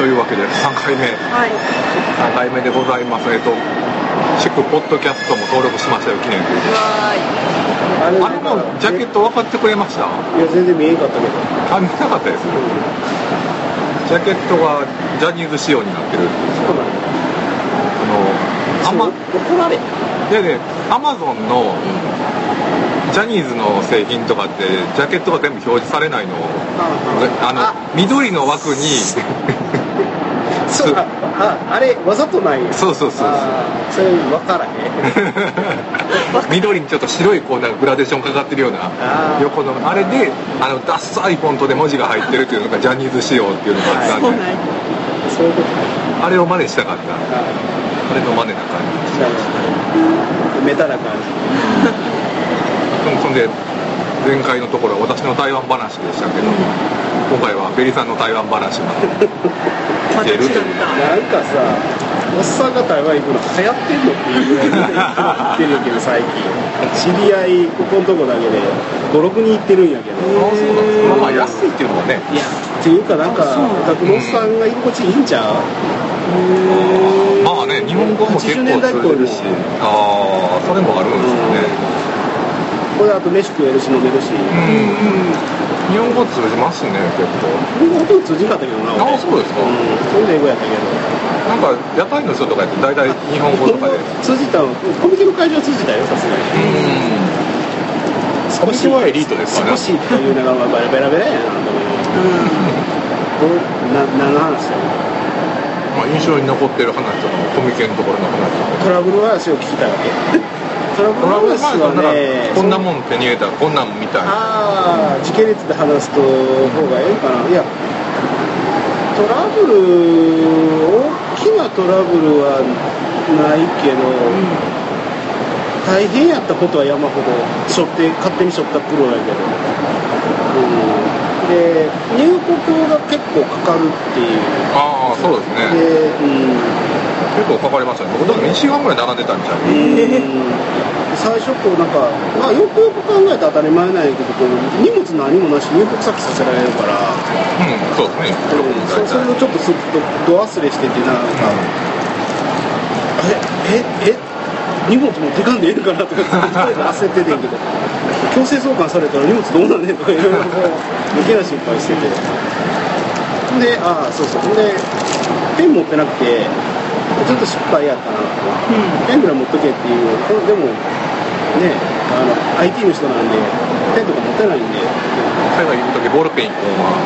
というわけで3回目。はい。3回目でございます。えっと祝ポッドキャストも登録しましたよ記念というわあれあれもジャケット分かってくれました？いや全然見えんかったけど。あ見なかったです。ジャケットがジャニーズ仕様になってるそうなんだあのアマ怒られでねアマゾンのジャニーズの製品とかってジャケットが全部表示されないのをあのあ緑の枠に そう。あああれわざとないそうそうそうそう。それ分からへん。緑にちょっと白いこうなんかグラデーションかかってるような横のあれであのダッサいフォントで文字が入ってるっていうのがジャニーズ仕様っていうのがあったんで、そうなんや。そういうことか。あれを真似したかった。ああれの真似な感じ。なるほど。メタな感じそんそんで前回のところは私の台湾話でしたけど、今回はベリさんの台湾話が。また違っ出る。なんかさおっさんが台湾行くの流行ってんの？っていうぐらいみんな行ってるんやけど最近。知り合いここのとこだけで56人行ってるんやけど。あそうなんですかまあまあ安いっていうのもね。いやっていうかなんかあそう。オタクのおっさんが居心地いいんちゃう？まあね日本語も結構80年代っ子通じるし。ああそれもあるんですよねこれあと飯食えるし飲めるし。うん、日本語通じますね結構。僕ほとんど通じなかったけどな。俺あそうですか。うん。そんで英語やったけどなんか屋台の人とかやって大体日本語とかで。通じたの？コミケの会場は通じたよさすがに。うん。少しはエリートですかね。少しというのがまあベラベラやなと思いこれな何の話だよまあ、印象に残ってる話とかもコミケのところの話とかトラブル話を聞きたいわけトラブル話はねこんなもん手に入れたらこんなんみたいな。ああ時系列で話すと方がええかな。いやトラブル大きなトラブルはないけど、大変やったことは山ほど背負って勝手に背負ったプロやけど、うん、で入国が結構かかるっていう。ああそうですね。で、うん結構かかりましたね。僕だから2週間ぐらい並んでたんちゃう最初こうなんか、まあ、よくよく考えたら当たり前なんやけどこう荷物何もなし入国先させられるから、うんそうですね。そうそれをちょっとすっとど忘れしててなんか、えええ荷物持ってかんでええんかなとか焦っててんけど。強制送還されたら荷物どうなんねんとかいろいろ余計な心配してて。でああそうそう。でペン持ってなくてちょっと失敗やったなペンぐらい持っとけっていう。でもねあの IT の人なんでペンとか持ってないんで。海外行く時ボールペン1本は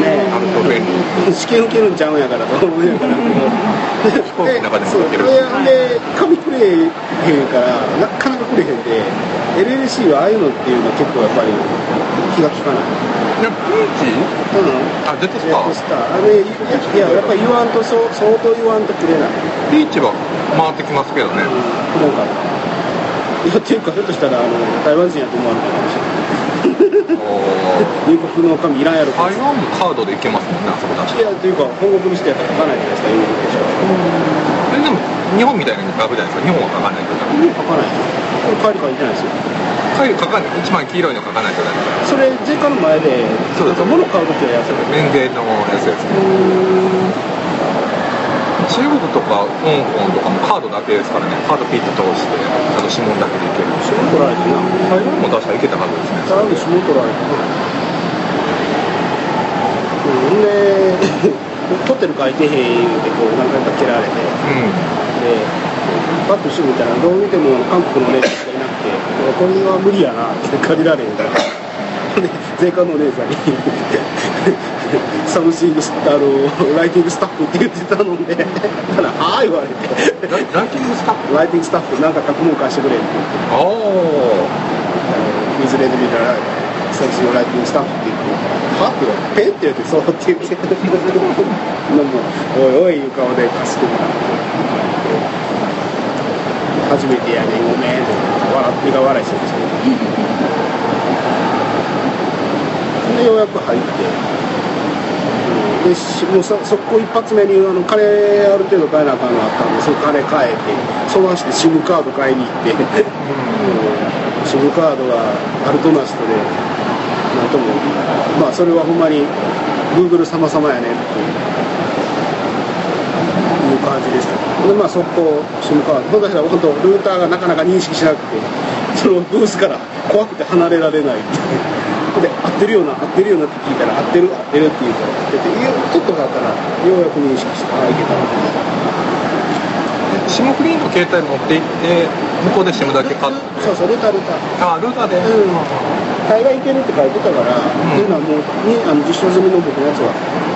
ねあると便利試験受けるんちゃうんやからと思うんやから。飛行機の中でもそう受けるでで紙くれへんからなかなかくれへんで LLC はああいうのっていうのは結構やっぱり気が利かない。いやピーチ？うん。あジェットスジェットスターあれいややっぱり言わんとそう相当言わんとくれない。ピーチは回ってきますけどね。くれん。かったいやっていうかひょっとしたらあの台湾人やと思われたかもしれない。入国の紙いらんやろ。台湾もカードで行けますもんねあそこ確かいやっていうか本国の人やったら書かないじゃないですか入国でしょえでも日本みたいに書くじゃないですか？日本は書かないとダメ書かない。これ帰り書いてないですよ書い書かない一番黄色いの書かないとダメ。それ税関の前でそうです。物買う時はやってた免税のやつですね。中国とか香港とかもカードだけですからね。カードピッと通してあと指紋だけでいける。指紋取られてな。台湾も確か行けたはずですね。ただで指紋取られてなうん。で取ってる書いてへん言うてこう何回か切られて。うん。でパッとしてみたらどう見ても韓国の姉さんしかいなくてこれは無理やなって借りられへんから。で税関のお姉さんにサムシングスあのライティングスタッフって言ってたのでただ「はあ」言われてライランキングスタッフライティングスタッフなんか書くもん貸してくれって言って。ああ「水レで見たらサムシングライティングスタッフ」って言って「は?」って言われて「ペン?」って言って「そう」って言ってなんもおいおいいう顔で貸してもらって。初めてやねごめん。って笑ってが笑いしてましたでようやく入って、うんでしもうそ速攻一発目にあの金ある程度買えなあかんのあったんでその金返ってその足で SIM カード買いに行って、うん、SIM カードがあるとなしとでなんともまあそれはほんまに Google 様々やねっていうでまあ速攻 SIM カード。ほんとしたら本当ルーターがなかなか認識しなくてそのブースから怖くて離れられない。で合ってるような合ってるようなって聞いたら合ってる合ってるって言うから合っててちょっとだったらようやく認識してあいけたな。シムフリーの携帯持って行って向こうで SIM だけ買ってそうそうルータールーター。あルーターで、うん。大概いけるって書いてたから、っていうのはもうにあの実証済みの僕のやつは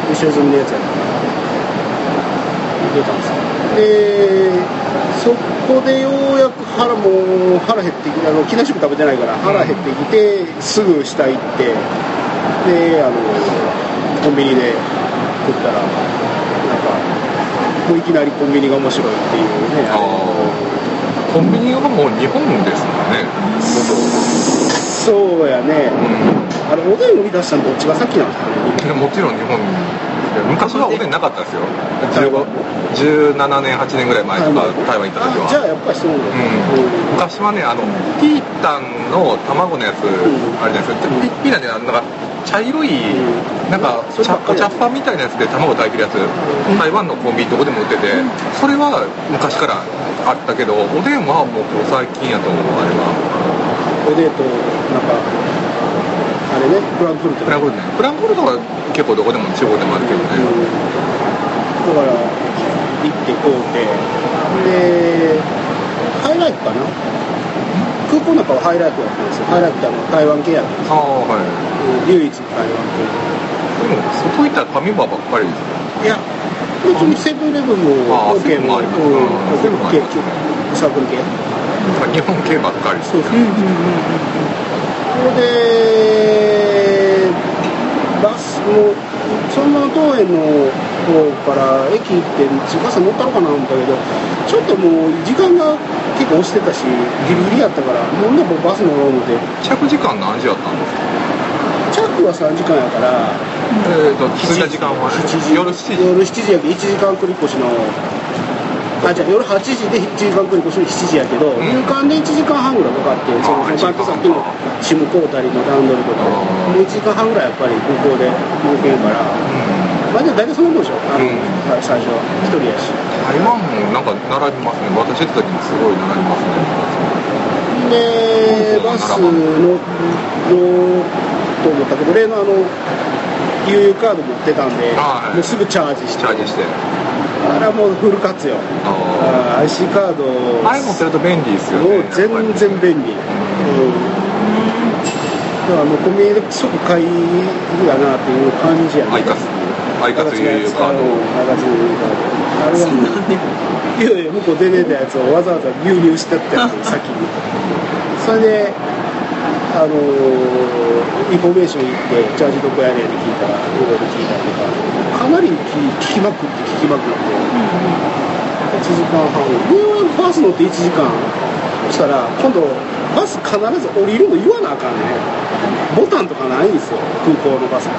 実証済みのやつやから出たんですよでそこでようやく腹もう腹減ってきてあの木梨食食べてないから腹減ってきて、すぐ下行ってであのコンビニで食ったらなんかもういきなりコンビニが面白いっていうねコンビニはもう日本ですもんね。そうやね。うあれおでん売り出したのどっちが先なんですかね。んもちろん日本昔はおでんなかったですよ。15 17年8年ぐらい前とか台湾行った時は。あじゃあやっぱりそうだ、うん、昔はねあのピータンの卵のやつ、ん。あれじゃないですか。ピピータンでなんか茶色いなんか茶茶っ葉みたいなやつで卵炊いてるやつ、台湾のコンビニどこでも売ってて、それは昔からあったけどおでんはもう最近やと思うあれは。おでんとなんかあれねフランクフルト。フランクフルトね。フランクフルトは結構どこでも地方でもあるけどね、うんだから行ってこうて。でハイライトかな。空港の中はハイライトだったんですよ。ハイライトってあの台湾系やったんですよ。ああはい。うん唯一の台湾でも外行ったらファミマばっかりですよ系いや別にセブンイレブンもああ OK セブンもありますうんうんセブン系サークル系。日本系ばっかりですそうそうそれでバスもそのまま東園の方から駅行って新幹線乗ったのかな思ったけどちょっともう時間が結構押してたしギリギリやったからもうね僕バス乗ろう思って着時間何時やったんですかチャックは3時間やからえーと着いた時間は7時夜7時。夜7時やけど1時間繰り越しのあじゃあ夜8時で1時間繰り越しの7時やけど、ん。入館で1時間半ぐらいかかってそのあ入館ってさっきの SIM 買うたりの段取りとかもう1時間半ぐらいやっぱり空港で動けんから。まあでも大体そんなもんでしょ。あの、うん。最初は。一人やし。台湾もなんか並びますね。私行った時にすごい並びますね。でバス乗ろうと思ったけど例のあの UU カード持ってたんで、あはい。もうすぐチャージして。チャージしてあれはもうフル活用。ああー IC カード。ああれ持ってると便利ですよねもう全然便利、うん、だからもうコンビニで即買いやなっていう感じやね。アイカスアイカスいうカード。アイカス UU カード。あれは。もういやいや向こう出ねえたやつをわざわざ流入してったやつ先に。それであのーインフォメーション行ってチャージどこやねんって聞いたらいろいろ聞いたりとかかなり聞きまくって聞きまくって。1時間半ニューヨークバス乗って1時間そしたら今度バス必ず降りるの言わなあかんねボタンとかないんですよ。空港のバスが。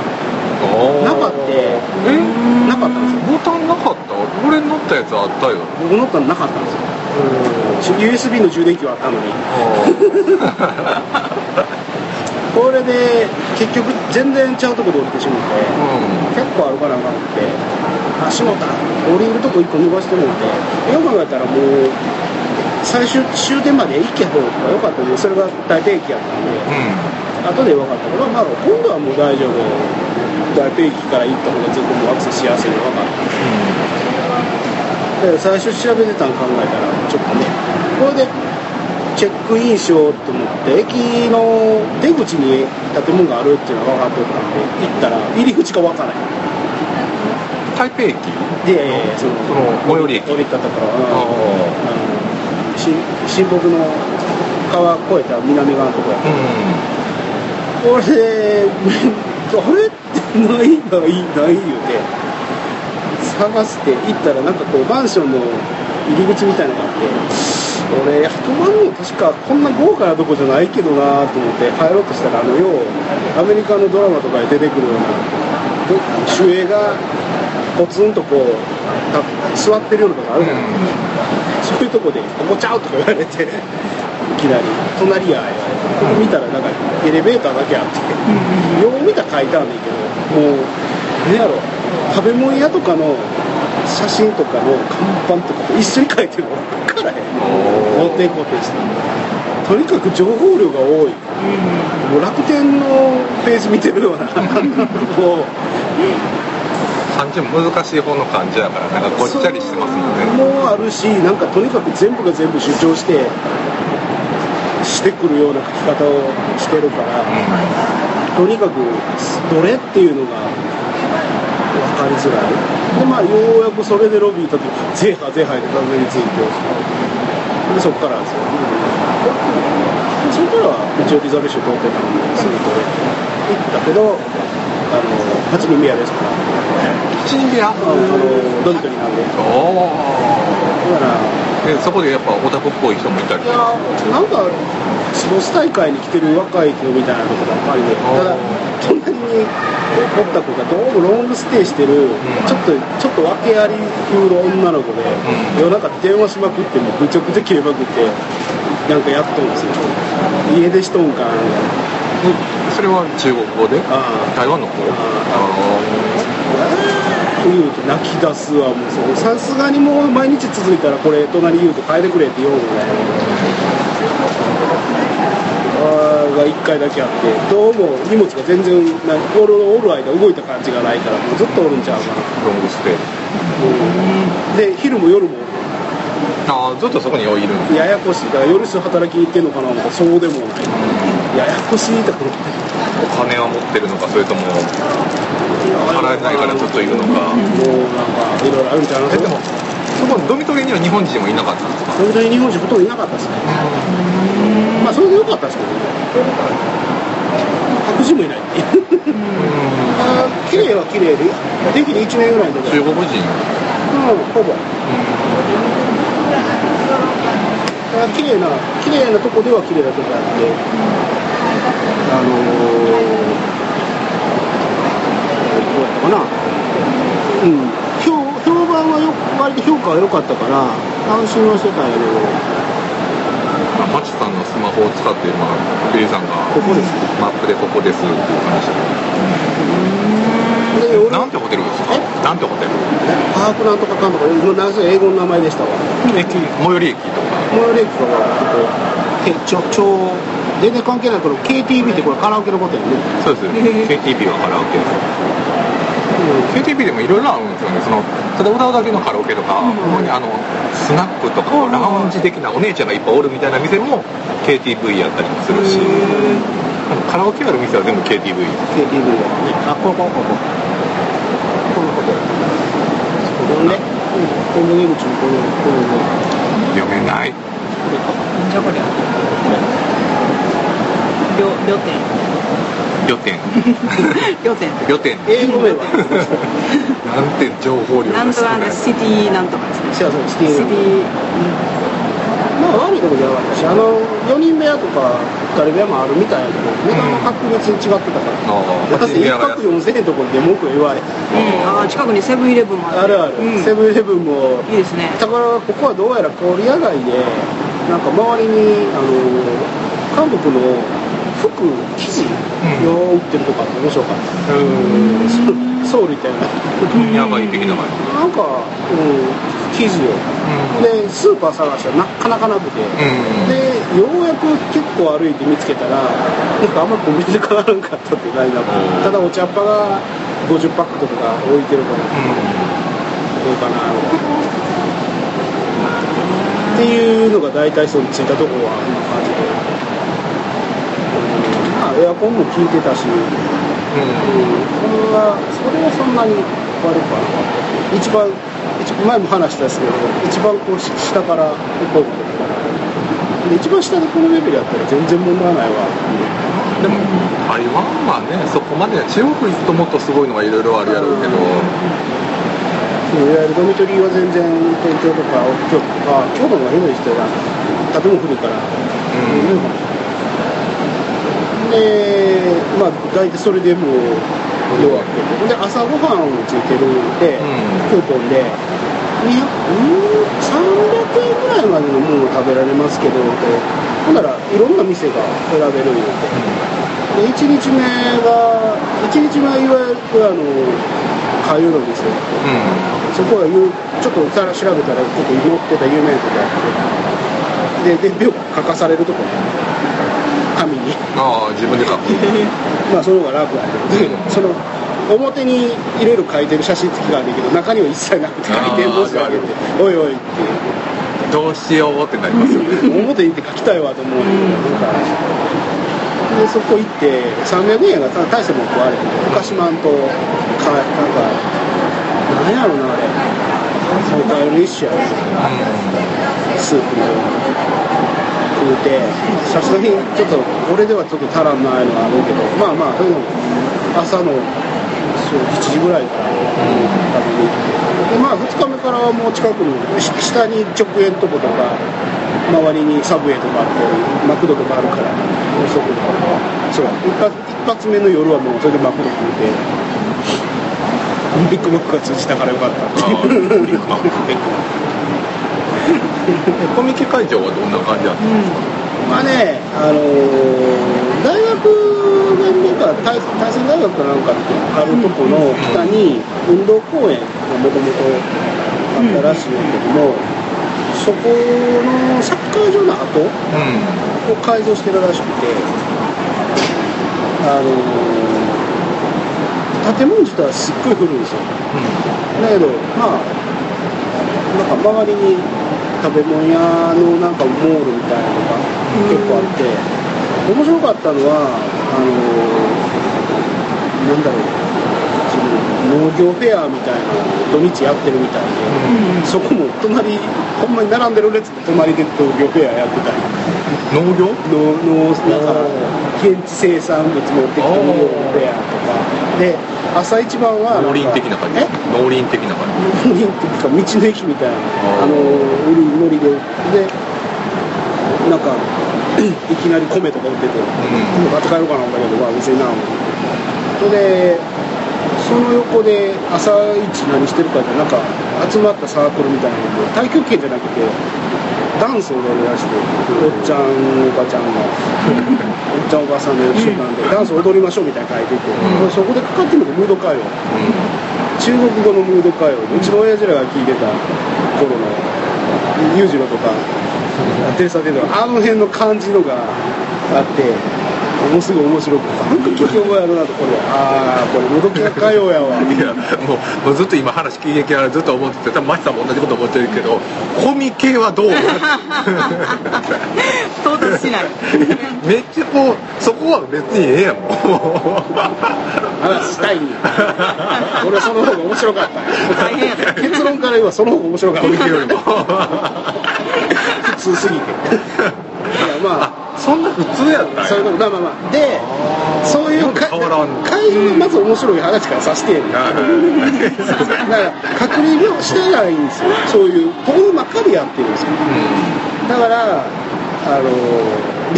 なかった。え？なかったんですよ。ボタンなかった？俺乗ったやつあったよ。僕乗ったのなかったんですよ。USB の充電器はあったのに。これで結局全然ちゃうとこで降りてしまって結構歩かなあかんくてあしもた。降りるとこ1個伸ばしてもってよく考えたらもう最終終点まで行け方が良かったんでそれが大定期やったんでうん。後で分かったからまあ今度はもう大丈夫。大定期から行った方がずっともうアクセスしやすいの分かった。で最初調べてたん考えたらちょっとねこれでチェックインしようと思って駅の出口に建物があるっていうのが分かってたんで行ったら入り口が分からない台北駅？でそのその最寄り駅。降りたところああ新北の川越えた南側のところや。うこれ であれってないないない言うて探して行ったらなんかこうマンションの入り口みたいなのがあって俺泊まんの確かこんな豪華なとこじゃないけどなと思って入ろうとしたらあのようアメリカのドラマとかで出てくるようなど主演がポツンとこうた座ってるようなとこあるじゃない。ですか、そういうとこで「ここちゃう」とか言われていきなり「隣や」言われて見たらなんかエレベーターだけあって、よう見たら書いてあるんだけど。もう何やろ。食べ物屋とかの写真とかの看板とかと一緒に書いてるの。分からへん。お肯定肯定してとにかく情報量が多い。もう楽天のページ見てるような。もう漢字も難しい方の漢字だからなんかごっちゃりしてますもんね。もあるしなんかとにかく全部が全部主張してしてくるような書き方をしてるからとにかくどれっていうのが分かりづらい。でまあようやくそれでロビー行った時ゼーハーゼーハーで完全についてでそこからですよ。でそこからは一応リザベシュ通ってたんですぐこれ行ったけどあの8人目やですから七人部屋あのドミトリーなんでだおからおでそこでやっぱオタクっぽい人もいたり。いやなんかスポーツ大会に来てる若い人みたいなとこばっかりで。ただ隣におった子がどうもロングステイしてる、ちょっとちょっと訳あり風の女の子で、ん。夜中電話しまくっても愚直で切れまくってなんかやっとんですよ。家出しとんかみたいなそれは中国語で？ああ。台湾の方？言うと泣き出すわもうさすがにもう毎日続いたらこれ隣言うと変えてくれって言おうもんね。あーが1回だけあって。どうも荷物が全然なんかおるおる間動いた感じがないからもうずっとおるんちゃうかな、ロングステイ。うんで昼も夜も。ああずっとそこにいるんややこしい。だから夜し働きに行ってんのかな思ったらそうでもない。ややこしいところお金は持ってるのかそれとも払えないからずっといるのか。もうなんかいろいろあるんちゃうなえでもそこドミトリーには日本人もいなかったんですか？本当に日本人ほとんどいなかったですね。まあそれでよかったですけどね。白人もいない。って綺麗は綺麗でできて1年ぐらいの時中国人。うんほぼ。あ綺麗な綺麗なとこでは綺麗なとこあって。あのー、ったかな。うん。評評判はよ割と評価は良かったから安心はしてたんやけど。まあマチさんのスマホを使って、まあ、ビリーさんがここです。マップでここですっていう話で俺なんてホテルですか？え？なんてホテル？パークなんとかかんとかもうなんせ英語の名前でしたわ。駅最寄り駅とか。最寄り駅からここ。けちょちょ全然関係ないけど KTV ってこれカラオケのことやね。そうです。KTV はカラオケです KTV でもいろいろあるんですよねそのただ歌うだけのカラオケとか、主にあのスナックとか、ラウンジ的なお姉ちゃんがいっぱいおるみたいな店も KTV やったりもするし、カラオケある店は全部 KTV KTV あこここここのことほんでこの出口のこのこの読めないこれかじゃこりゃ両両点旅店両点。旅店英語名はなんて情報量なんとかシティなんとかですね。シアトルシティ。シティ。まあ悪いとこじゃなかったしあの4人部屋とか2人部屋もあるみたいやけど値段が確実に違ってたから。ああだって1泊4000円のところで文句言われうんあー近くにセブンイレブンもあってあるある、うん。セブンイレブンもいいですね。だからここはどうやら郡屋街でなんか周りにあの韓国の服生地を売ってるとか面白かった、うん、ソウルみたいな。野外的な感じなんか、うん、生地を。でスーパー探したらなかなかなくて、うん。でようやく結構歩いて見つけたらなんかあんまコンビニで買わなかったってラインナッた。だお茶っ葉が50パックとか置いてるから。どうかな。っていうのが大体そのついたところはあんな感じで、エアコンも効いてたし、うん、それはそれはそんなに悪くはなかった。一番一番前も話したんですけど一番こうし下からこう。で一番下でこのレベルやったら全然問題ないわ、でも台湾はねそこまで中国行くともっとすごいのはいろいろあるやろうけど、いわゆるドミトリーは全然東京とか京都とか京都の方がひどい人が建物古いから。うんでまあ大体それでもう弱くて。で朝ごはんをついてるんで、うん。クーポンで。200うん？300円ぐらいまでのものを食べられますけどほんならいろんな店が選べるんよで1日目が1日目はいわゆるあのかゆの店うそこはゆちょっと調べたら結構載ってた有名なとこあって。で伝票が書かされるとこ紙に。んああ自分で書く まあその方が楽なんだけどその表にいろいろ書いてる写真付きがあるんだけど中には一切なくてあー電報紙をあげておいおいってどうしようってなりますよね。表に行って書きたいわと思う。でそこ行って300円が大してもん食われてお菓子マンとかなんか何やろなあれおかゆの一種や。スープのような食うて。さすがにちょっとこれではちょっと足らんないのはあるけど。まあまあそういうの朝のそう7時ぐらいから食べに行って。でまあ2日目からはもう近くの下に直営のとことか周りにサブウェイとかあってマクドとかあるからそこでそう一発目の夜はもうそれでマクド食うて。ビッグマックが通じたからよかったっていうコミケ会場はどんな感じだったんですかまあね、あのー大学がなんか大大仙大学かなんかってあるとこの北に運動公園がもともとあったらしいんだけども、そこのサッカー場の跡うを改造してるらしくて、あのー建物自体はすっごい古いんですよ。だけど、まあ、なんか周りに食べ物屋のなんかモールみたいなのが結構あって、面白かったのは、あのーなんだろう、その農業フェアみたいな土日やってるみたいで、そこも隣、ほんまに並んでる列で隣で農業フェアやってたり、農業？農農なんか現地生産物持ってきて農業フェアとか、で、朝一番は農林的な感じ？え？農林的な感じ。農林っていうか道の駅みたいなあの売り乗りで。でなんか いきなり米とか売ってて、ん。買って帰ろうかな思ったけどまあ別になそれでその横で朝一何してるかってなんか集まったサークルみたいなので太極拳じゃなくてダンスを踊り出しておっちゃんおばちゃんが おっちゃんおばさんの集団でダンス踊りましょうみたいなの書いてて、うん。そこでかかってるのがムード歌謡。う中国語のムード歌謡。うちの親父らが聴いてた頃の裕次郎とかテレサテンとかあの辺の感じのがあってもうすぐ面白くなんか聞き覚えあるなとこれああこれムード歌謡やわ。ん いやもうもうずっと今話聞いてきながらずっと思ってて多分マキさんも同じこと思ってるけどコミケはどう？到達しない。めっちゃこうそこは別にええやん。もう話したいんや。俺はその方が面白かった。大変やった結論から言えばその方が面白かった。コミケよりも。普通すぎてまああそんな普通やったんや。そういうこと。まあまあまあ。でそういうか変わらん。会場がまず面白い話からさせてやねん。だ はい。から隔離病してないんですよ。そういうここの中でやってるんですよ。だからあの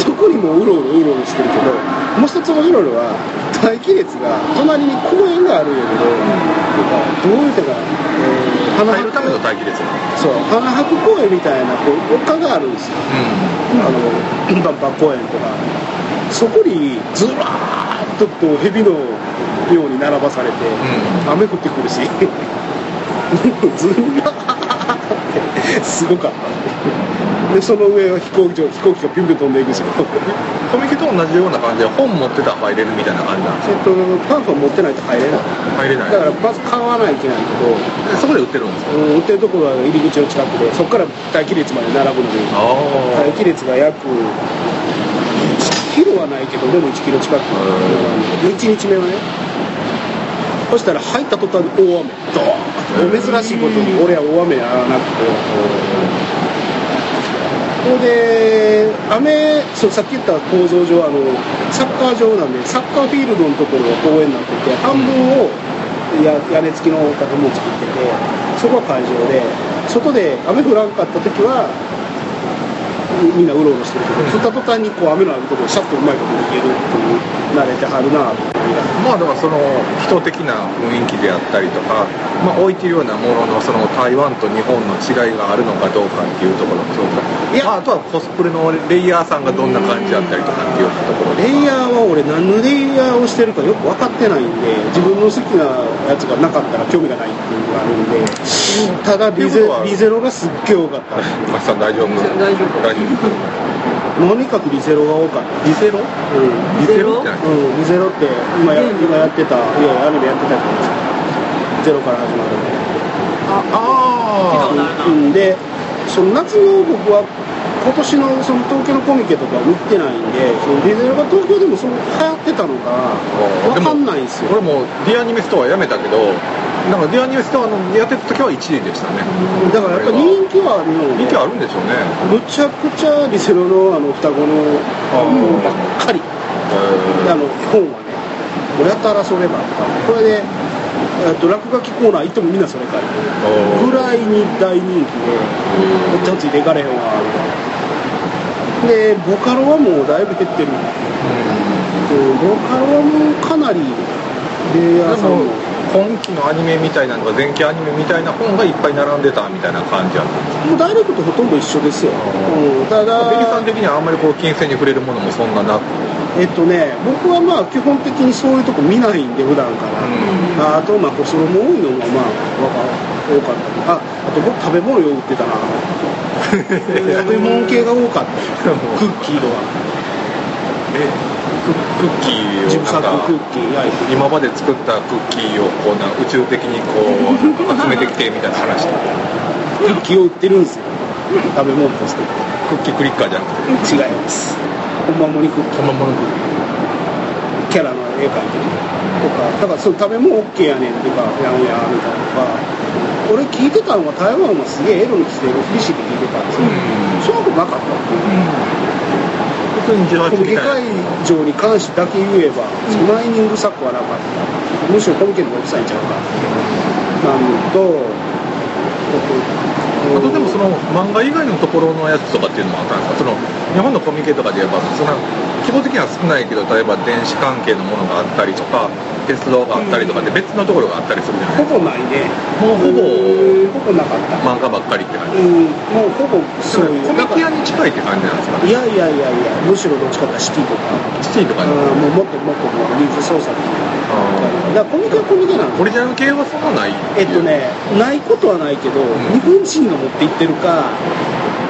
どこにもうろうろうろうろしてるけどもう一つ面白いのは待機列が隣に公園があるんやけど、どういうてか、えー、花入るための待機列そう花博公園みたいなこう丘があるんですよあのバンバン公園とかそこにずらーっとこう蛇のように並ばされて、雨降ってくるし。ずらーってすごかったでその上は飛行機飛行機がピュンピュン飛んでいくしコミケと同じような感じで本持ってたら入れるみたいな感じなんですえっとパンフは持ってないと入れない。入れない。だからまず買わないといけないけど、そこで売ってるん。ですかうん、売ってるところは入り口の近くでそこから待機列まで並ぶので。あ待機列が約1キロはないけどでも1キロ近く。1日目はね。そしたら入った途端に大雨。ドーン珍しいことに俺は大雨やらなくてここで雨そうさっき言った構造上あのサッカー場なんでサッカーフィールドのところが公園になってて半分をや屋根付きの建物を作っててそこが会場で外で雨降らんかった時はみんなうろうろしてるけど降った途端にこう雨のあるところシャッとうまいこと逃げるっていう慣れてはるなと。まあだからその人的な雰囲気であったりとか、まあ、置いてるようなもののその台湾と日本の違いがあるのかどうかっていうところもそうか。いやまあ、あとはコスプレのレイヤーさんがどんな感じだったりとかっていうようなところでレイヤーは俺何のレイヤーをしてるかよく分かってないんで自分の好きなやつがなかったら興味がないっていうのがあるんでただリゼゼロがすっげえ多かった。マキさん大丈夫？大丈夫。大丈夫とにかくリゼロが多かった。リゼロ？うん。リゼロ？って何うん、リゼロって今や今やってたいやアニメやってたじゃないですかゼロから始まる。ああるな。うん。でその夏の僕は今年のその東京のコミケとか見てないんでそのリゼロが東京でもその流行ってたのかあ分かんないんですよ。俺も dアニメストア辞めたけどなんか dアニメストアのやってた時は1位でしたね。だからやっぱ人気はあるので人気あるんでしょうね。むちゃくちゃリセロのあの双子のあーものばっかり。えあの本はね。もうやたらそればっか。りこれで、えっと落書きコーナー行ってもみんなそれ書いてる。ぐらいに大人気で。ちゃついていかれへんわ。でボカロはもうだいぶ減ってる。うん。ボカロはもうかなりレイヤーさんも今期のアニメみたいなのが前期アニメみたいな本がいっぱい並んでたみたいな感じやったもうダイレクトほとんど一緒ですよ、うん、ただベリーさん的にはあんまりこう金銭に触れるものもそんななく。えっとね僕はまあ基本的にそういうとこ見ないんで普段から、ああとまあコスロも多いのもまあ多かった。ああと僕食べ物よく売ってたな。食べ物系が多かった。クッキーとか。えククッキーをなんか今まで作ったクッキーをこうな宇宙的にこう集めてきてみたいな話クッキーを売ってるんですよ。食べ物として。クッキークリッカーじゃなくて。違います。ほんまもにクッキー。そのものキャラの絵描いてるとか。だからその食べ物 OK やねんっていうかやんやみたいなのが。俺聞いてたのが台湾はすげえエロに規制が厳しいって聞いてたんですよ、そんなことなかった。っていう普通に18コミケみたい会場に関してだけ言えば、うんマイニング策はなかった。むしろコミケの方がうるさいちゃうか。なんと、あとでもその漫画以外のところのやつとかっていうのもあったんですか？その日本のコミケとかで言えばその規模的には少ないけど例えば電子関係のものがあったりとか鉄道があったりとかで別のところがあったりするじゃないほぼないね。もうほぼうんほぼなかった。漫画ばっかりって感じうん、もうほぼそういう。コミケ屋に近いって感じなんですかいやいやいやいや、むしろどっちかというとシティとか、シティとかにうんもうもっともっともうリーズ操作的な。だからコミケはコミケなんですオリジナル系はそんなないえっとね、ないことはないけど、ん日本人が持って行ってるか、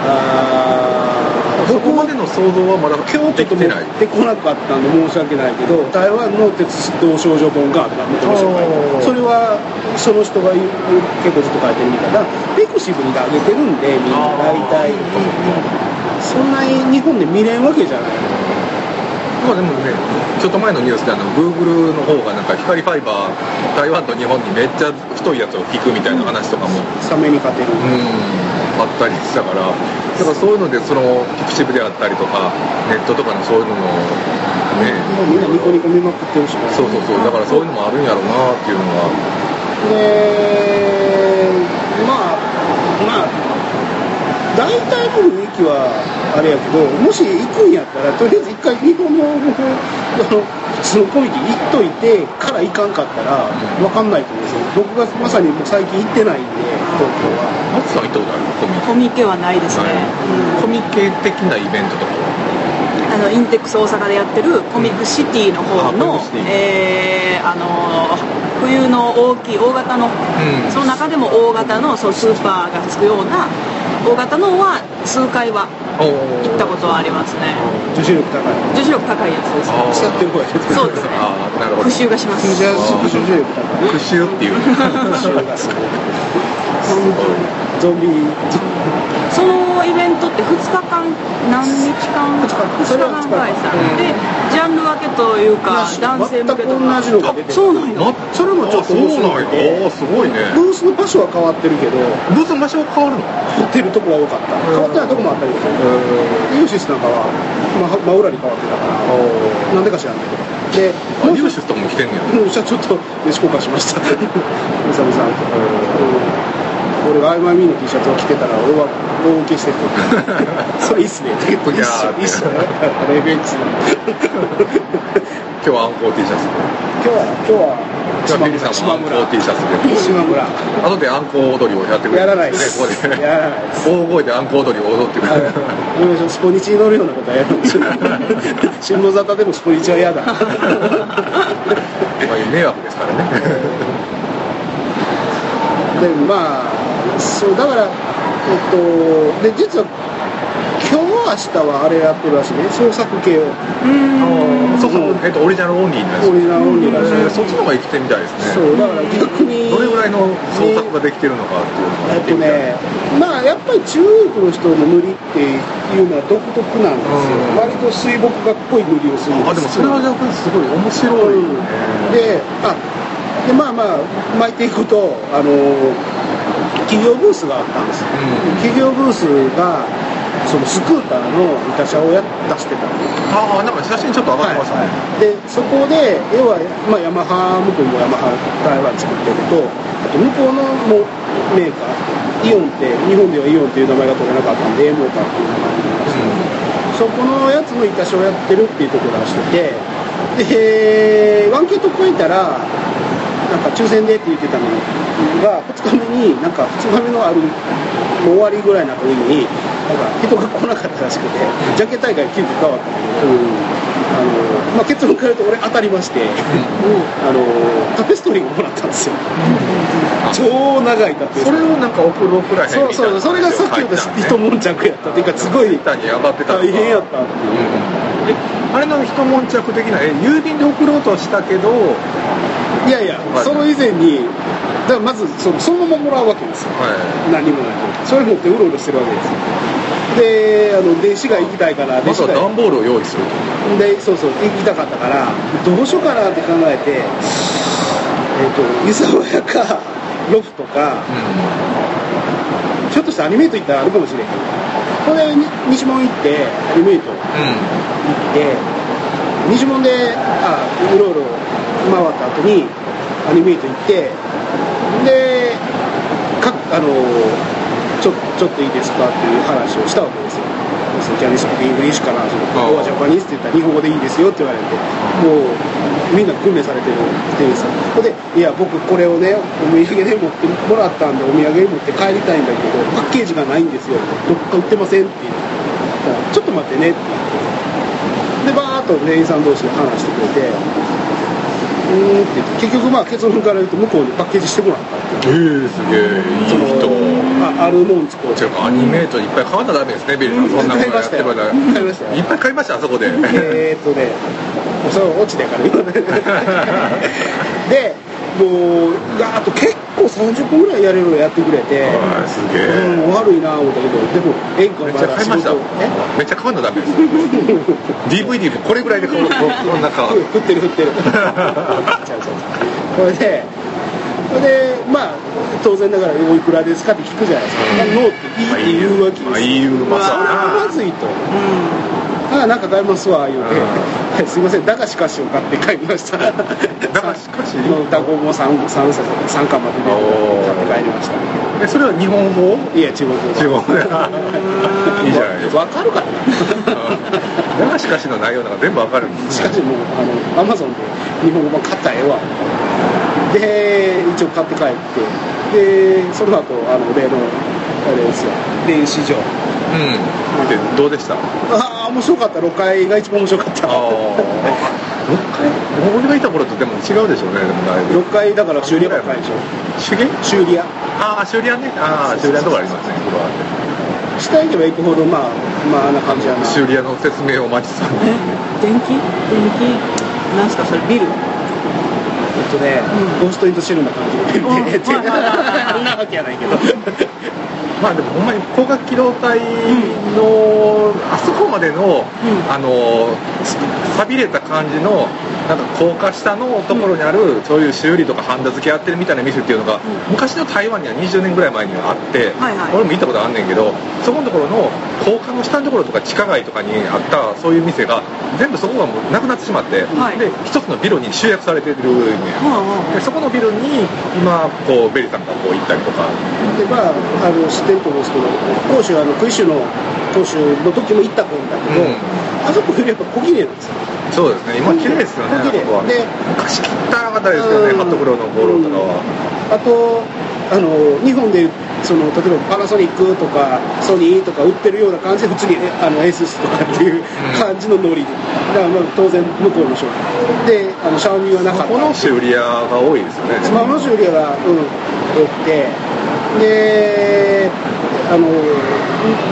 あーそこまでの想像はまだ京都と持できてないってこなかったんで申し訳ないけど台湾の鉄道少女本がとか見てましたそれはその人が結構ずっと書いてるみたいなペクシブに上げてるんでみんな大体。そんなに日本で見れんわけじゃない。まあでもねちょっと前のニュースであの Google の方がなんか光ファイバー台湾と日本にめっちゃ太いやつを引くみたいな話とかもサメに勝てる。うんあったりしたからだからそういうのでそのピクシブであったりとかネットとかのそういうのもね。みんなニコニコ見まくってるしね。そうそうそう。だからそういうのもあるんやろうなっていうのは。でまあまあ大体の雰囲気はあれやけどもし行くんやったらとりあえず一回日本のあの普通のコミケ行っといてから行かんかったら分かんないと思うんですよ。僕がまさにもう最近行ってないんで東京は。松さん行ったことある？コミコミケはないですね、コミケ的なイベントとか。はあのインテックス大阪でやってるコミックシティの方のックシティ、えーあの冬の大きい大型の、うん。その中でも大型のそうスーパーがつくような大型のは数回はお行ったことはありますね。女子力高い。女子力高いやつですあー。使ってる方そうですね。ああなるほど。復習がします。復習っていう 復習がすごいゾンビそのイベントって2日間何日間？二日間それは2日間間開催でジャンル分けというか男性向けとか。全く同じのが出てる。そうなんや。まそれもちょっとあ面白そうなんくてや。あーすごいね。ブースの場所は変わってるけどブースの場所は変わるの？売ってるとこは多かった。変わってないとこもあったけどイオシスなんかはまあ真裏に変わってたからなんでか知らんけど。でユーシスとかも来てんねや。もうじゃあちょっと飯交換しました。久々と。うん俺が I m me の T シャツを着てたら俺は大受けしてる。それいいっすね。いいっすぷぎゃーっていいっすね。あれ FX 今日はアンコー T シャツ今日は今日は今日はビリーさんもアンコー T シャツで。島村。後でアンコ踊りをやってくれるやらないです。ここで。やらないです。大声でアンコ踊りを踊ってくれる。スポニチに乗るようなことはやるんですよ。新聞沙汰でもスポニチは嫌だ。まあ迷惑ですからね。でまあそうだからえっとで実は今日明日はあれやってるらしいね。創作系を。うん。そうそう、えっと、オリジナルオンリーのやつオリジナルオンリーらしいえーそっちの方が生きてみたいですね。そうだから逆にどれぐらいの創作ができてるのかっていうのがえっとねまあやっぱり中国の人の塗りっていうのは独特なんですよ、うん。割と水墨画っぽい塗りをするんですあでもそれは逆にすごい面白い。であでまあまあ巻いていくとあの企業ブースがあったんですよ、うん。企業ブースがそのスクーターの板車をや出してたああなんか写真ちょっと上がってましたね、でそこで要は、まあ、ヤマハ向こうもヤマハ台湾作ってるとあと向こうのもメーカーイオンって日本ではイオンっていう名前が取れなかったんで A モーターっていう名前なんですそこのやつの板車をやってるっていうところを出しててでワンケット超えたらなんか抽選でって言ってたのが2日目になんか2日目のあるもう終わりぐらいになった時になんか人が来なかったらしくてジャケ大会急遽変わったけど、あのまあ、結論から言うと俺当たりまして、あのタペストリーをもらったんですよ、超長いタペストリー。それをなんか送る送らへんみたいそうなそう。それがさっき言った一悶着やった。っていうかすごい大変やったっていうえあれの一悶着的なえ郵便で送ろうとしたけど、はいやいや、はい。その以前にだからまずそのそのままもらうわけですよ。い、何もなくそれ持ってうろうろしてるわけですよ。であの電子が行きたいからまずは電子が段ボールを用意すると。でそうそう行きたかったからどうしようかなって考えてえっ、と湯沢屋かロフトかひょっとしてアニメート行ったらあるかもしれん。けどこれ西門行ってアニメイト行って西門であうろうろ回った後にアニメイト行ってでかあのちょちょっといいですかっていう話をしたわけですよ「キャニスピングリッシュかな」その「ああオアジャパニーズ」って言ったら日本語でいいですよって言われてもうみんな訓練されてる店員さんほんで「いや僕これをねお土産で持ってもらったんでお土産に持って帰りたいんだけどパッケージがないんですよ。どっか売ってません」って言ったら「ちょっと待ってね」って言って。でバーッと店員さん同士で話してくれてうーんって言って結局まあ結論から言うと向こうにパッケージしてもらった。ええすげえ。いい人。ああるもん作ろうアニメートいっぱい買わなダメですねビリーさん。そんなものやってるから買いましたよ。いっぱい買いましたあそこで。えーっとねもうそれは落ちてから で。もうガーッと結構30分ぐらいやれるのやってくれて。はいすげえ。うん悪いな思ったけど。でも演歌めっちゃ買いました。え？めっちゃ買わなダメです。DVD もこれぐらいで買うここんな買う振ってる振ってる。これででまあ当然ながらおいくらですかって聞くじゃないですか、うん。ノーっていいって言うわけですよ、それはまずいと。ああなんか買いますわ言うて、はいすいません。だがしかしを買って帰りました。だがしかし？の歌子も 3, 三冊三巻までで買って帰りました。えそれは日本語？いや中国語。中国語。で いいじゃないですか。わかるかな？だがしかしの内容なんか全部わかるんですしかしもうあのアマゾンで日本語版買ったらええわで一応買って帰ってでその後あの例のあれですよ。電子上うん。でどうでした？あああ面白かった。6階が一番面白かった。あ6回俺がいた頃とでも違うでしょうねでもだいぶ。6階だから修理屋ばっかりでしょ手芸修理屋。ああ修理屋ね。ああ修理屋のとこありますねフロアで。下行けば行くほどまあまああんな感じやな。修理屋の説明をお待ちさんえ電気？電気？なんすか？それビル？えっとね、ゴーストイントシェルな感じでうん。んなわけやないけど。まあでもほんまに光学機動隊のあそこまでの、あのさびれた感じのなんか高架下のところにある、そういう修理とかハンダ付けやってるみたいな店っていうのが、ん。昔の台湾には20年ぐらい前にはあって、はいはい。俺も行ったことあんねんけどそこのところの高架の下のところとか地下街とかにあったそういう店が全部そこがもうなくなってしまって、はい。で一つのビルに集約されてるんや、はでそこのビルに今こうベリさんがこう行ったりとか。でまああの知ってると思うんですけど講師はあのクイッシュの講習の時も行ったんだけど、うん。あそこよりやっぱ小綺麗なんですよそうですね。今綺麗ですよね綺麗こは。で昔汚かったですよねうん。ハットクローのボロとかは、あとあの日本でその例えばパナソニックとかソニーとか売ってるような感じで普通にえあの ASUS とかっていう感じのノリ。で、だからまあ当然向こうの商品。であのシャオミはなかった。この修理屋が多いですよね。スマホの修理屋が、うん、多くて。であの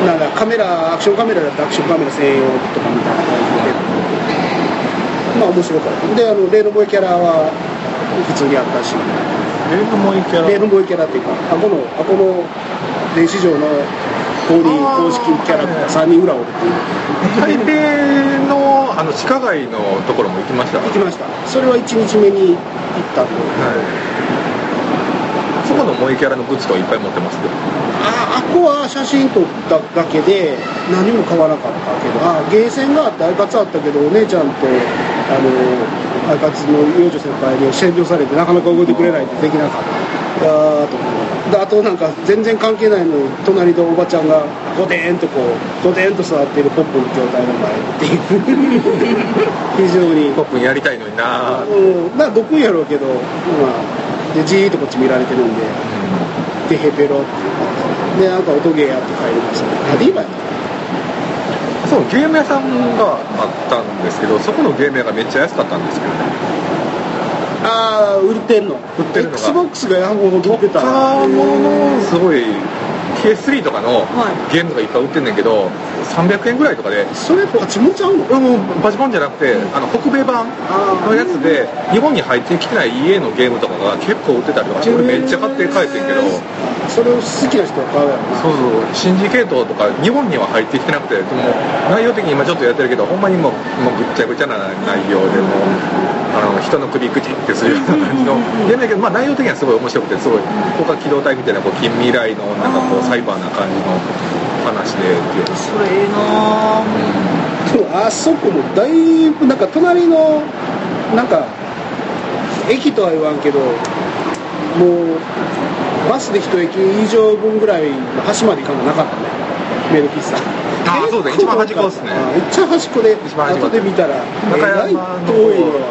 なんだカメラアクションカメラだったらアクションカメラ専用とかみたいな感じでまあ面白かった。であの例のボイキャラは普通にあったし。レールもいいキャラ。例のボイキャラっていうかあこのあこの電子上のコーディ公式キャラクター3人ぐらいおるっていう。台北のあの地下街のところも行きました？行きました。それは1日目に行ったんではい。そこの萌えキャラのグッズとかいっぱい持ってます？けどああこは写真撮っただけで何も買わなかったけどあゲーセンがあってアイカツあったけどお姉ちゃんとあのアイカツの幼女先輩に占領されてなかなか動いてくれないってできなかったと思うであとなんか全然関係ないのに隣でおばちゃんがゴデーンとこうゴデーンと座っているポップの状態の前っていう非常にポップやりたいのになうん、まあ毒やろうけど、まあ、でじーっとこっち見られてるんででヘペロっていうでなんか音ゲーやって帰りましたねあディーバやなそうゲーム屋さんがあったんですけどそこのゲーム屋がめっちゃ安かったんですけどね。ああ売ってんの？売ってるのが。XBOX がやほど売ってた。他のすごい PS3 とかのはい。ゲームがいっぱい売ってんねんけど300円ぐらいとかでそれパチモンちゃうのうんパチモンじゃなくてあの北米版のやつで日本に入ってきてない家のゲームとかが結構売ってたりとかして俺めっちゃ買って帰ってんけどそれを好きな人は買うやろな。そうそう。シンジケートとか日本には入ってきてなくてでも内容的に今ちょっとやってるけどほんまにもうもうぐっちゃぐちゃな内容でもうあの人の首ぐちってするような感じのゲームだけど、まあ、内容的にはすごい面白くてすごいここが機動隊みたいなこう近未来のなんかこうサイバーな感じの話でっていう。それええなぁでもあそこもだいぶなんか隣のなんか駅とは言わんけどもうバスで一駅以上分ぐらいの端まで行かななかったね。メル喫茶。あーそうだ。一番端っこっすね。あー一番端っこで後で見たら中山の方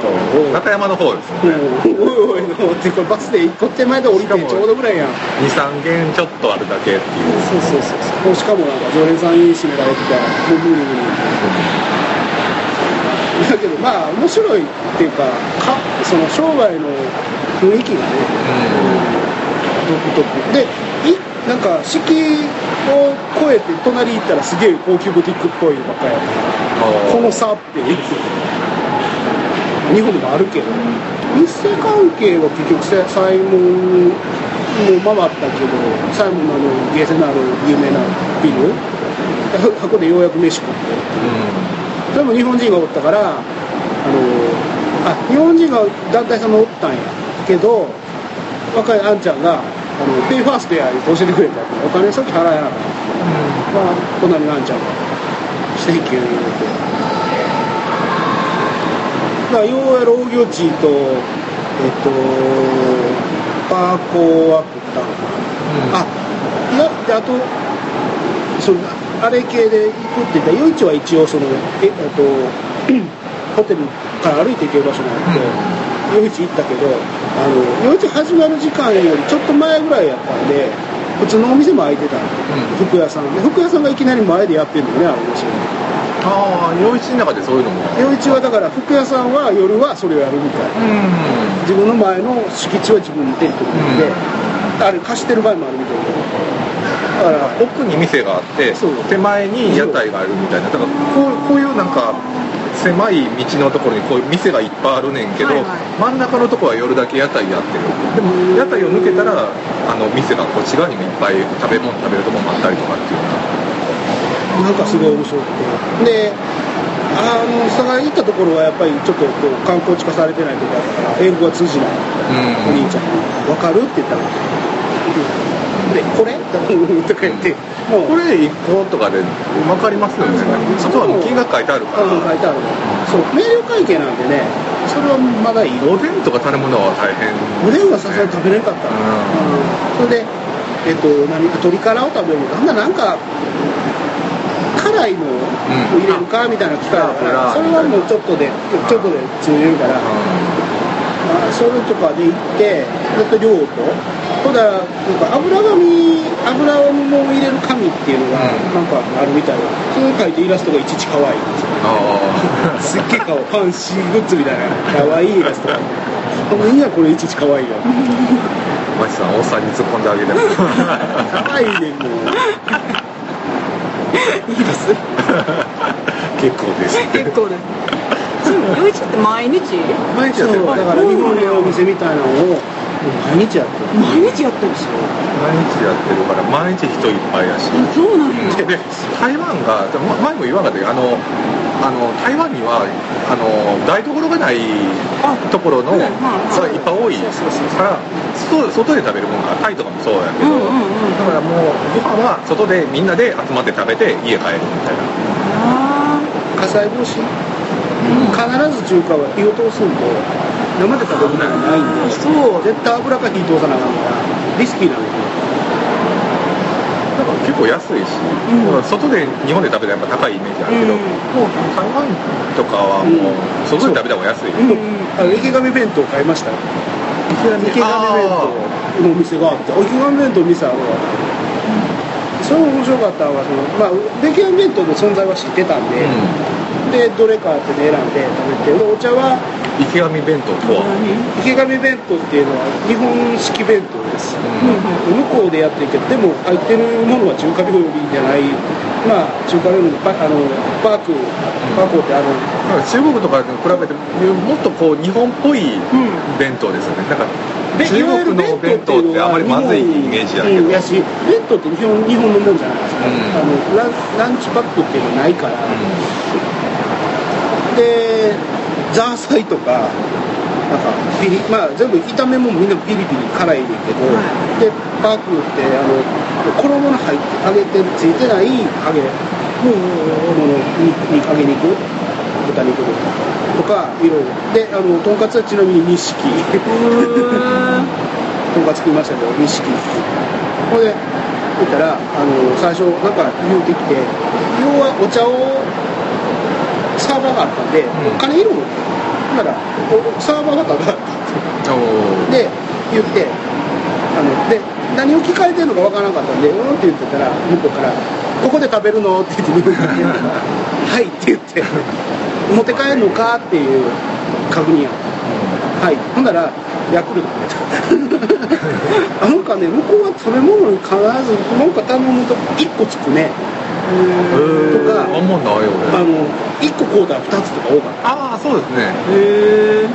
と中山の方ですうんね。おいおいの。ってこれバスで一個手前で降りてちょうどぐらいやん。23軒ちょっとあるだけっていう。そうそうそうそう。しかもなんか常連さんに閉められてたらもう無理無理だけどまあ面白いっていう。かかその生涯の雰囲気がね独特。でいなんか四季を越えて隣行ったらすげえ高級ブティックっぽいばっかりやこの差っていう。日本でもあるけど。日生関係は結局さサイモンも回ったけどサイモンのあのゲーセンのある有名なビル。箱でようやく飯食って。でも日本人がおったからあのあ日本人が団体さんもおったんやけど若いあんちゃんがあのペイファーストや教えてくれたお金さっき払えなかったまあ隣のあんちゃんが「センキュー」言うてだからようやろ大行地とえっとパーコは食ったのかな、あいやであとそのあれ系で行くって言ったら夜市は一応そのえっとホテルから歩いて行ける場所があって、夜市行ったけどあの夜市始まる時間よりちょっと前ぐらいやったんで普通のお店も開いてたの、うん。服屋さん。で服屋さんがいきなり前でやってるのねあの店。ああ夜市の中でそういうのも。夜市はだから服屋さんは夜はそれをやるみたいうん。自分の前の敷地は自分でテント組ん。で、あれ貸してる場合もあるみたいでだから奥に店があって手前に屋台があるみたいな。だからこうこういうなんか狭い道のところにこういう店がいっぱいあるねんけど、はいはい。真ん中のところは夜だけ屋台やってる。でも屋台を抜けたらあの店がこっち側にもいっぱい食べ物食べるとこもあったりとかっていうな。んかすごい面白くて。であの佐賀行ったところはやっぱりちょっとこう観光地化されてないところだから英語が通じない。お兄ちゃん。に「分かる?」って言ったら「でこれ? 」とか言ってもうこれ？1個とかで分かりますよね。そこは金額書いてあるから。うん書いてある。そう。明瞭会計なんでねそれはまだいい。おでんとか食べ物は大変。おでんはさすがに食べれなかった。な、うん。それでえっと何？鶏からを食べる。ほんならなんか辛いのを入れるか？みたいな機械だから、うんそれはもうちょっとでちょっとで通じるから、まあ、それとかで行ってずっと量とほだなんか油紙油をも入れる紙っていうのがうん。なんかあるみたいな。それ書いてイラストがいちいち可愛い。んですよあ すっげえ顔。ファンシーグッズみたいな。可愛いイラスト。ほんまにはこれいちいち可愛いよ。あマジさんおっさんに突っ込んであげても。可愛いねんもう。いいです。結構です。結構ですそう余一って毎日？毎日やってる。だから日本でお店みたいなのを毎日やってる。毎日やってるんですよ。毎日やってるから毎日人いっぱいやし。あそうなんや。でで台湾が前も言わなかったけどあのあの台湾にはあの台所がないところのうんがうんい。っぱい多いから外外で食べるものがタイとかもそうやけど、だからもうご飯は外でみんなで集まって食べて家帰るみたいな。あ火災防止？必ず中華は火を通すんと生で食べるのがないん。でそう絶対油か火通さなあかん。からリスキーなん。ですよだから結構安いし、ん。だから外で日本で食べたらやっぱ高いイメージあるけど、うん。もう台湾とかはもう外で食べた方が安い、うん。あの池上弁当買いましたよ池上弁当のお店があってあ池上弁当の店あるわそれも面白かったのがその、まあ、池上弁当の存在は知ってたん。で、でどれかって選んで食べてでお茶は池上弁当とは、池上弁当っていうのは日本式弁当です、向こうでやってるけどでも入ってるものは中華料理じゃない？まあ中華料理のパあのパークパークってあの中国とかに比べてもっとこう日本っぽいうん弁当ですよね。なんかで中国の弁当ってあまりまずいイメージやけど、うん。やし弁当って日本日本のもんじゃないですか、うん。あのランランチパックっていうのないから、でザーサイとかなんかピリまあ全部炒めもみんなピリピリ辛いねんけど、はでパークってあの衣の入って揚げてついてない揚げものに揚げ肉豚肉とかいろいろであのとんかつはちなみに錦。とんかつ食いましたけど錦。ほんで見たらあの最初なんか言うてきて要はお茶をサーバーがあったんで、ん。金いるのだからおサーバーがた。だで言ってあので何を聞かれてるのかわからなかったんで「うん」って言ってたら向こうから「ここで食べるの?」って言って はい」って言って「持って帰るのか?」っていう確認やはい。ほんならヤクルト あなんかね向こうは食べ物に必ずなんか頼むと1個つくね。へとかー。あんまないよあねの1個買うたら2つとか多かった。ああそうですね。へえ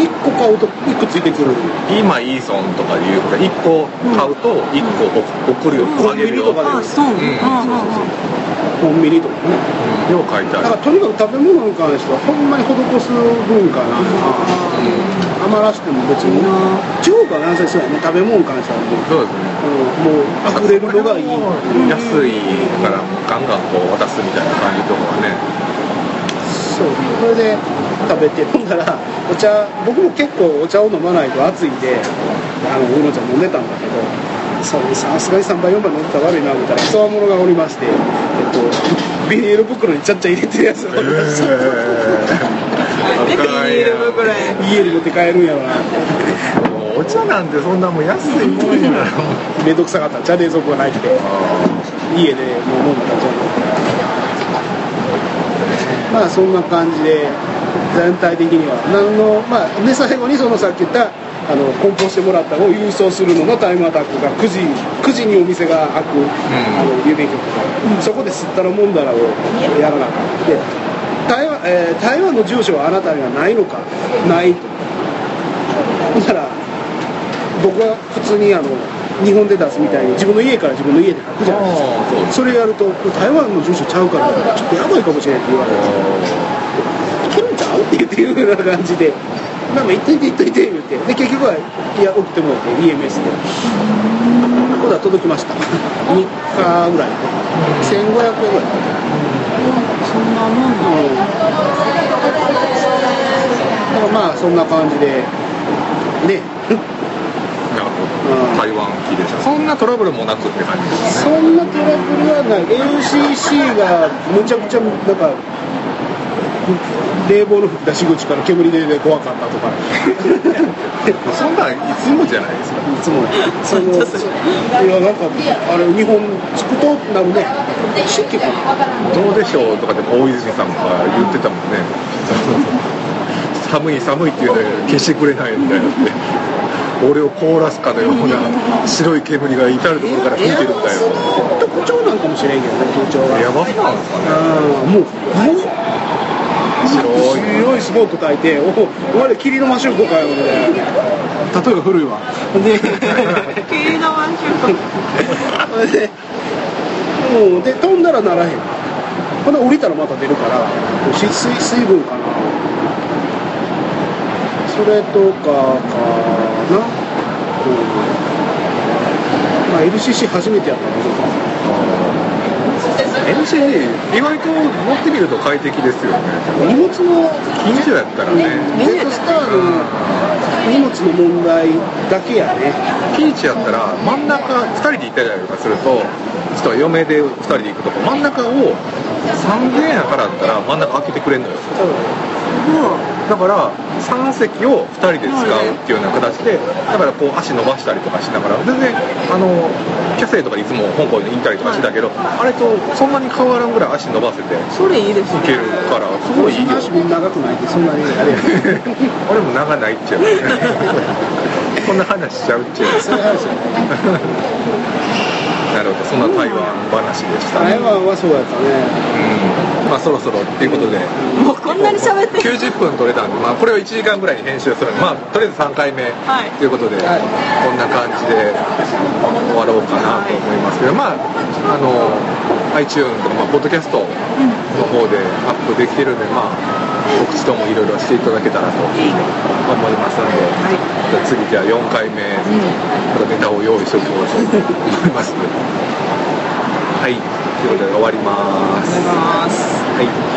1個買うと1個ついてくる。今イーソンとかで言うから1個買うと1個送るよ、うん。あげるよ、コンビニとかで。あそううん。ああコンビニとかね。うん。よう書いてある。だからとにかく食べ物に関してはほんまに施す文化な。余らしても別に中国は何せそうやね。食べ物に関してはもう,、そうですね。うん、もう溢れるのがいい安いからガンガンこう渡すみたいな感じとかはねそうそれで食べて飲んだらお茶僕も結構お茶を飲まないと暑いんであのうのちゃん飲んでたんだけどそうさすがに3杯4杯飲んでたら悪いな思ったらつわものがおりまして、えっと、ビニール袋にちゃっちゃ入れてるやつがおりましたビニール袋へ家に持って帰るんやろなお茶なんてそんなもう安いもんやろ。めんどくさかった。んちゃう冷蔵庫に入って家でもう飲んだんちゃうまあそんな感じで全体的には。何のまあで最後にそのさっき言ったあの梱包してもらったのを郵送するののタイムアタックが9時9時にお店が開く、あの郵便局が、そこで吸ったらもんだらをやらなかったで台湾,、えー台湾の住所はあなたにはないのか？ないと。だから僕は普通にあの日本で出すみたいに自分の家から自分の家で書くじゃないですか。それやると台湾の住所ちゃうからちょっとやばいかもしれないって言われていけるんちゃうって言っていうような感じで。まあまあ行っといて行っといて言って。で結局はいや送ってもらって EMS で。今度は届きました。3日ぐらい。1500円ぐらい。そんなもんなうん。だからまあそんな感じで。ね台湾機でしたそんなトラブルもなくって感じですね。そんなトラブルはない。LCC がむちゃくちゃなんか冷房の吹き出し口から煙出て怖かったとか。そんなんいつもじゃないですか。いつも。そのいやなんかあれ日本着くとなるね。新規かな。どうでしょうとかでも大泉さんが言ってたもんね。寒い寒いっていうのに消してくれないみたいなって俺を凍らすかのような白い煙が至る所から吹いてるんだよ。特徴なんかもしれんけどね空調が。やばそうなんですかねうんもう白いスモーク焚いておお前ら霧のマシューコかよみたいな例えば古いわ。で霧のマンションでもうで飛んだらならへん。ほんで降りたらまた出るからし水水分かな。それとかかな。うん。まあ LCC 初めてやったけど NCD 意外と乗ってみると快適ですよね。荷物の近所やったらね。ジェットスターの荷物の問題だけやね。ピーチやったら真ん中2人で行ったりとかするとちょっと嫁で2人で行くとこ真ん中を3000円からだったら真ん中開けてくれるのよだから3席を2人で使うっていうような形でだからこう足伸ばしたりとかしながら全然あのキャセイとかいつも香港に行ったりとかしてたけど、あれとそんなに変わらんぐらい足伸ばせていそれいいですね。けるからすごいいいよ足も長くないってそんなに。あれ俺も長ないっちゃう。そんな話しちゃうっちゃう。そういう話やね。なるほどそんな台湾話でしたね、台湾はそうやったね。うん、まあそろそろっていうことで。もうこんなに喋ってる。90分撮れたんで、まあ、これを1時間ぐらいに編集する。んで、まあ、とりあえず3回目はい。ということで、はい。こんな感じで終わろうかなと思いますけど、まあ、あの iTunes とか、まあ、ポッドキャストの方でアップできてるんで、まあ、告知ともいろいろしていただけたらと思いますので、じゃあ次じゃあ4回目、またネタを用意しておこうと思います。はい、ということで終わりますはい。